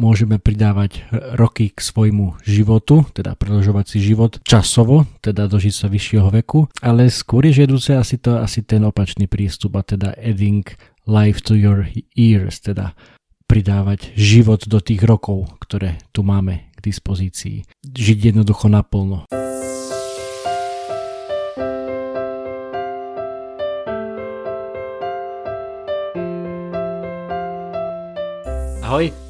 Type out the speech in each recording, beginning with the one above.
môžeme pridávať roky k svojmu životu, teda predlžovať si život časovo, teda dožiť sa vyššieho veku, ale skôr je žiaduce asi to asi ten opačný prístup a teda adding life to your ears, teda pridávať život do tých rokov, ktoré tu máme k dispozícii. Žiť jednoducho naplno. Ahoj,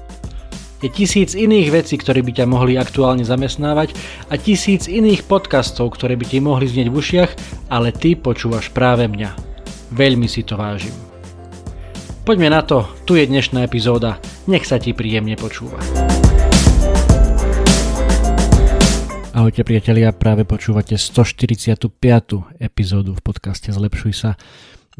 Je tisíc iných vecí, ktoré by ťa mohli aktuálne zamestnávať a tisíc iných podcastov, ktoré by ti mohli znieť v ušiach, ale ty počúvaš práve mňa. Veľmi si to vážim. Poďme na to, tu je dnešná epizóda, nech sa ti príjemne počúva. Ahojte priatelia, práve počúvate 145. epizódu v podcaste Zlepšuj sa.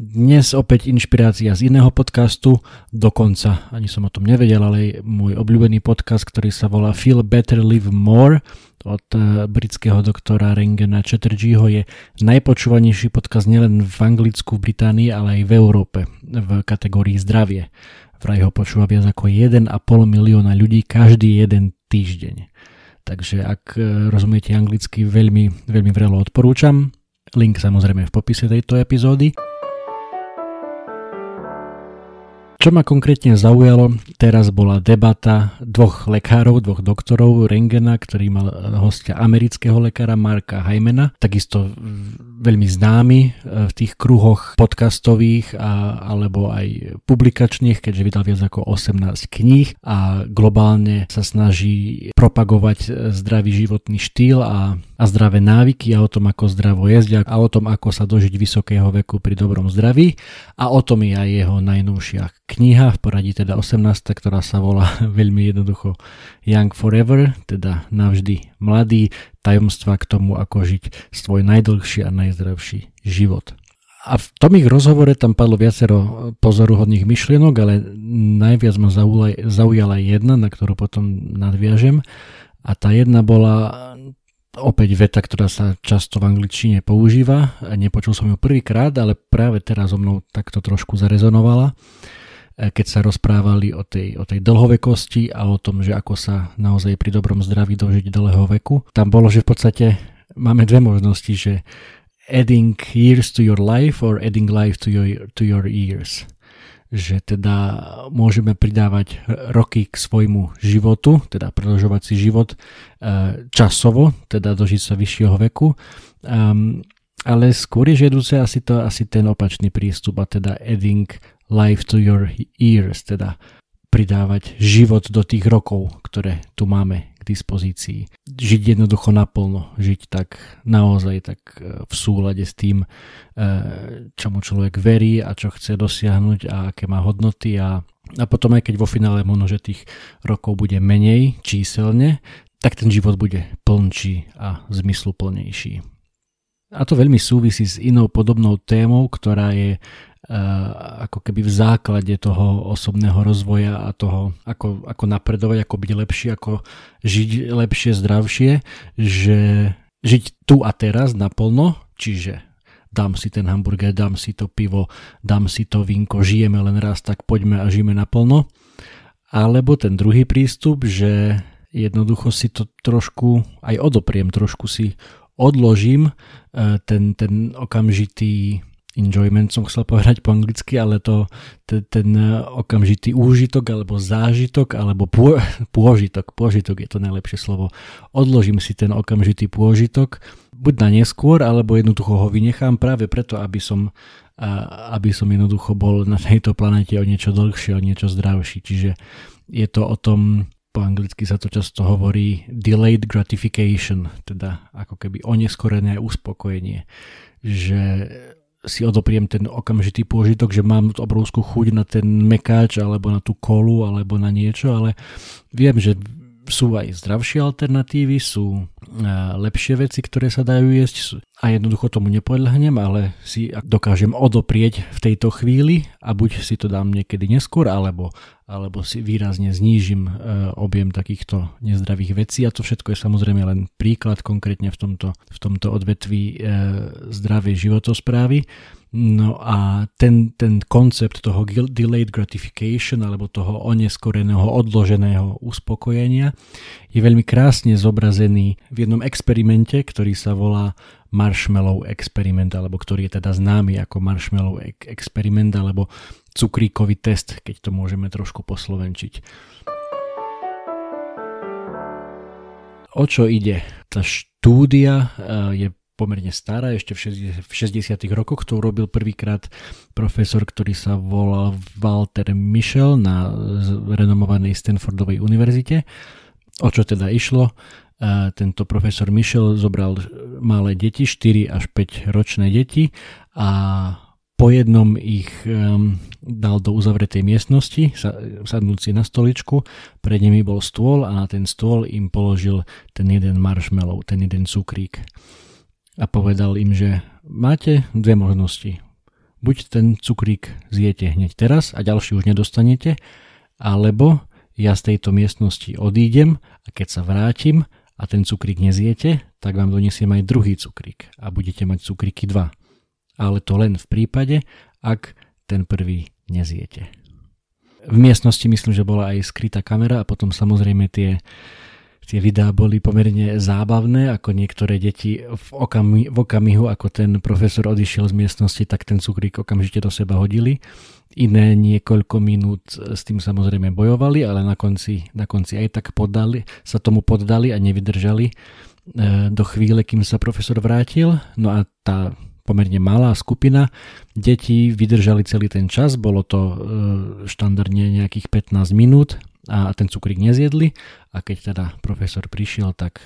Dnes opäť inšpirácia z iného podcastu, dokonca ani som o tom nevedel, ale môj obľúbený podcast, ktorý sa volá Feel Better Live More od eh, britského doktora Rengena Chatterjeeho je najpočúvanejší podcast nielen v Anglicku, v Británii, ale aj v Európe v kategórii zdravie. Vraj ho počúva viac ako 1,5 milióna ľudí každý jeden týždeň. Takže ak eh, rozumiete anglicky, veľmi, veľmi vrelo odporúčam. Link samozrejme v popise tejto epizódy. Čo ma konkrétne zaujalo, teraz bola debata dvoch lekárov, dvoch doktorov Rengena, ktorý mal hostia amerického lekára Marka Hajmena, takisto veľmi známy e, v tých kruhoch podcastových a, alebo aj publikačných, keďže vydal viac ako 18 kníh a globálne sa snaží propagovať e, zdravý životný štýl a a zdravé návyky a o tom, ako zdravo jesť a o tom, ako sa dožiť vysokého veku pri dobrom zdraví a o tom je aj jeho najnovšia kniha v poradí teda 18, ktorá sa volá veľmi jednoducho Young Forever, teda navždy mladý, tajomstva k tomu, ako žiť svoj najdlhší a najzdravší život. A v tom ich rozhovore tam padlo viacero pozoruhodných myšlienok, ale najviac ma zaujala jedna, na ktorú potom nadviažem. A tá jedna bola opäť veta, ktorá sa často v angličtine používa. Nepočul som ju prvýkrát, ale práve teraz so mnou takto trošku zarezonovala, keď sa rozprávali o tej, o tej dlhovekosti a o tom, že ako sa naozaj pri dobrom zdraví dožiť dlhého veku. Tam bolo, že v podstate máme dve možnosti, že adding years to your life or adding life to your, to your years že teda môžeme pridávať roky k svojmu životu, teda predlžovať si život e, časovo, teda dožiť sa vyššieho veku. Um, ale skôr je žiaduce asi to asi ten opačný prístup a teda adding life to your ears, teda pridávať život do tých rokov, ktoré tu máme k dispozícii. Žiť jednoducho naplno, žiť tak naozaj tak e, v súlade s tým, e, čomu človek verí a čo chce dosiahnuť a aké má hodnoty a, a potom aj keď vo finále možno, že tých rokov bude menej číselne, tak ten život bude plnčí a zmysluplnejší. A to veľmi súvisí s inou podobnou témou, ktorá je ako keby v základe toho osobného rozvoja a toho, ako, ako napredovať, ako byť lepší, ako žiť lepšie, zdravšie, že žiť tu a teraz naplno, čiže dám si ten hamburger, dám si to pivo, dám si to vinko, žijeme len raz, tak poďme a žijeme naplno. Alebo ten druhý prístup, že jednoducho si to trošku aj odopriem, trošku si odložím e, ten, ten okamžitý enjoyment som chcel povedať po anglicky, ale to ten, ten e, okamžitý úžitok alebo zážitok alebo pô, pôžitok, pôžitok je to najlepšie slovo. Odložím si ten okamžitý pôžitok buď na neskôr, alebo jednoducho ho vynechám práve preto, aby som, aby som jednoducho bol na tejto planete o niečo dlhšie, o niečo zdravší. Čiže je to o tom, po anglicky sa to často hovorí delayed gratification, teda ako keby oneskorené uspokojenie, že si odopriem ten okamžitý pôžitok, že mám obrovskú chuť na ten mekáč alebo na tú kolu alebo na niečo, ale viem, že sú aj zdravšie alternatívy, sú lepšie veci, ktoré sa dajú jesť a jednoducho tomu nepodľahnem, ale si dokážem odoprieť v tejto chvíli a buď si to dám niekedy neskôr, alebo, alebo si výrazne znížim e, objem takýchto nezdravých vecí a to všetko je samozrejme len príklad konkrétne v tomto, v tomto odvetví e, zdravej životosprávy. No a ten, ten koncept toho delayed gratification alebo toho oneskoreného, odloženého uspokojenia je veľmi krásne zobrazený v jednom experimente, ktorý sa volá marshmallow experiment, alebo ktorý je teda známy ako marshmallow experiment, alebo cukríkový test, keď to môžeme trošku poslovenčiť. O čo ide? Tá štúdia eh, je pomerne stará, ešte v 60. rokoch to urobil prvýkrát profesor, ktorý sa volal Walter Michel na renomovanej Stanfordovej univerzite. O čo teda išlo? Tento profesor Michel zobral malé deti, 4 až 5 ročné deti a po jednom ich um, dal do uzavretej miestnosti, sa, sadnúci na stoličku, pred nimi bol stôl a na ten stôl im položil ten jeden marshmallow, ten jeden cukrík a povedal im, že máte dve možnosti. Buď ten cukrík zjete hneď teraz a ďalší už nedostanete, alebo ja z tejto miestnosti odídem a keď sa vrátim a ten cukrík nezjete, tak vám donesiem aj druhý cukrík a budete mať cukríky dva. Ale to len v prípade, ak ten prvý nezjete. V miestnosti myslím, že bola aj skrytá kamera a potom samozrejme tie tie videá boli pomerne zábavné, ako niektoré deti v, okami, v okamihu, ako ten profesor odišiel z miestnosti, tak ten cukrík okamžite do seba hodili. Iné niekoľko minút s tým samozrejme bojovali, ale na konci, na konci aj tak poddali, sa tomu poddali a nevydržali e, do chvíle, kým sa profesor vrátil. No a tá pomerne malá skupina detí vydržali celý ten čas, bolo to e, štandardne nejakých 15 minút a ten cukrík nezjedli a keď teda profesor prišiel, tak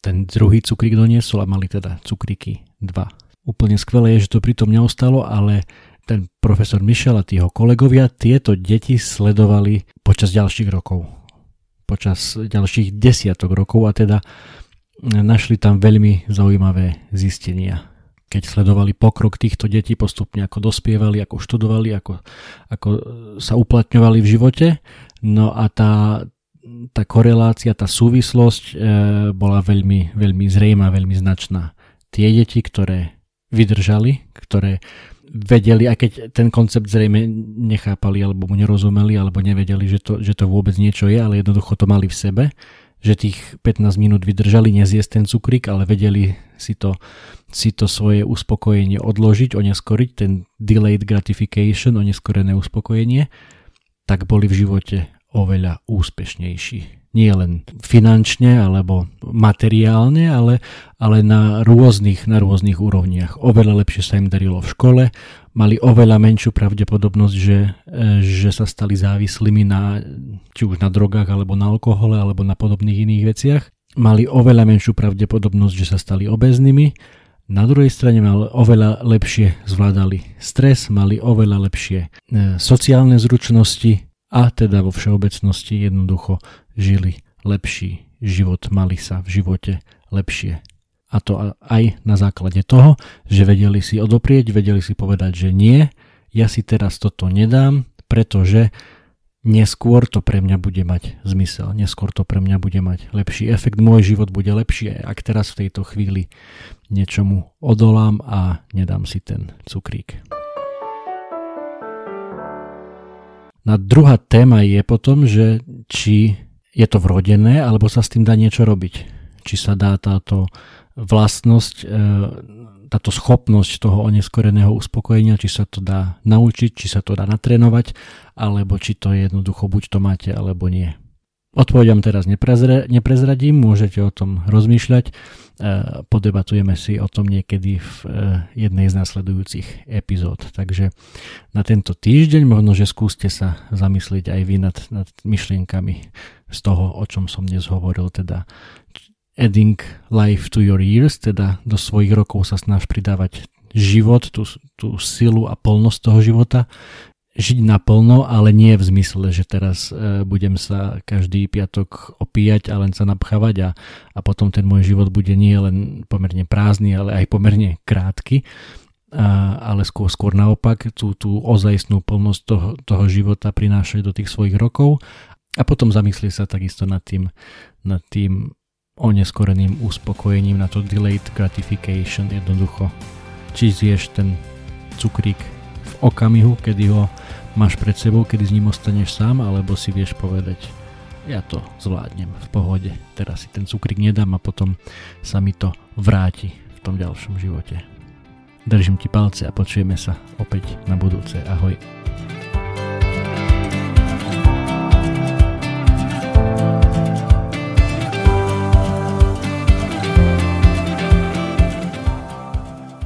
ten druhý cukrík doniesol a mali teda cukríky 2. Úplne skvelé je, že to pritom neostalo, ale ten profesor Michel a jeho kolegovia tieto deti sledovali počas ďalších rokov. Počas ďalších desiatok rokov a teda našli tam veľmi zaujímavé zistenia keď sledovali pokrok týchto detí postupne, ako dospievali, ako študovali, ako, ako sa uplatňovali v živote. No a tá, tá korelácia, tá súvislosť e, bola veľmi, veľmi zrejmá, veľmi značná. Tie deti, ktoré vydržali, ktoré vedeli, aj keď ten koncept zrejme nechápali, alebo mu nerozumeli, alebo nevedeli, že to, že to vôbec niečo je, ale jednoducho to mali v sebe, že tých 15 minút vydržali nezjesť ten cukrík, ale vedeli si to, si to svoje uspokojenie odložiť, oneskoriť, ten delayed gratification, oneskorené uspokojenie, tak boli v živote oveľa úspešnejší. Nie len finančne alebo materiálne, ale, ale na, rôznych, na rôznych úrovniach. Oveľa lepšie sa im darilo v škole, mali oveľa menšiu pravdepodobnosť, že, e, že sa stali závislými na, či už na drogách, alebo na alkohole, alebo na podobných iných veciach. Mali oveľa menšiu pravdepodobnosť, že sa stali obeznými. Na druhej strane mal oveľa lepšie zvládali stres, mali oveľa lepšie e, sociálne zručnosti, a teda vo všeobecnosti jednoducho žili lepší život, mali sa v živote lepšie. A to aj na základe toho, že vedeli si odoprieť, vedeli si povedať, že nie, ja si teraz toto nedám, pretože neskôr to pre mňa bude mať zmysel, neskôr to pre mňa bude mať lepší efekt, môj život bude lepší, ak teraz v tejto chvíli niečomu odolám a nedám si ten cukrík. No a druhá téma je potom, že či je to vrodené, alebo sa s tým dá niečo robiť. Či sa dá táto vlastnosť, e, táto schopnosť toho oneskoreného uspokojenia, či sa to dá naučiť, či sa to dá natrénovať, alebo či to jednoducho buď to máte, alebo nie. Odpovedám teraz neprezre, neprezradím, môžete o tom rozmýšľať Eh, podebatujeme si o tom niekedy v eh, jednej z následujúcich epizód. Takže na tento týždeň možno, že skúste sa zamyslieť aj vy nad, nad myšlienkami z toho, o čom som dnes hovoril, teda adding life to your years, teda do svojich rokov sa snaž pridávať život, tú, tú silu a plnosť toho života, žiť naplno, ale nie v zmysle, že teraz e, budem sa každý piatok opíjať a len sa napchávať a, a potom ten môj život bude nie len pomerne prázdny, ale aj pomerne krátky, a, ale skôr, skôr naopak tú, tú ozajstnú plnosť toho, toho života prinášať do tých svojich rokov. A potom zamyslieť sa takisto nad tým, nad tým oneskoreným uspokojením, na to delayed gratification jednoducho. Či zješ ten cukrík v okamihu, kedy ho máš pred sebou, kedy s ním ostaneš sám, alebo si vieš povedať, ja to zvládnem v pohode, teraz si ten cukrik nedám a potom sa mi to vráti v tom ďalšom živote. Držím ti palce a počujeme sa opäť na budúce. Ahoj.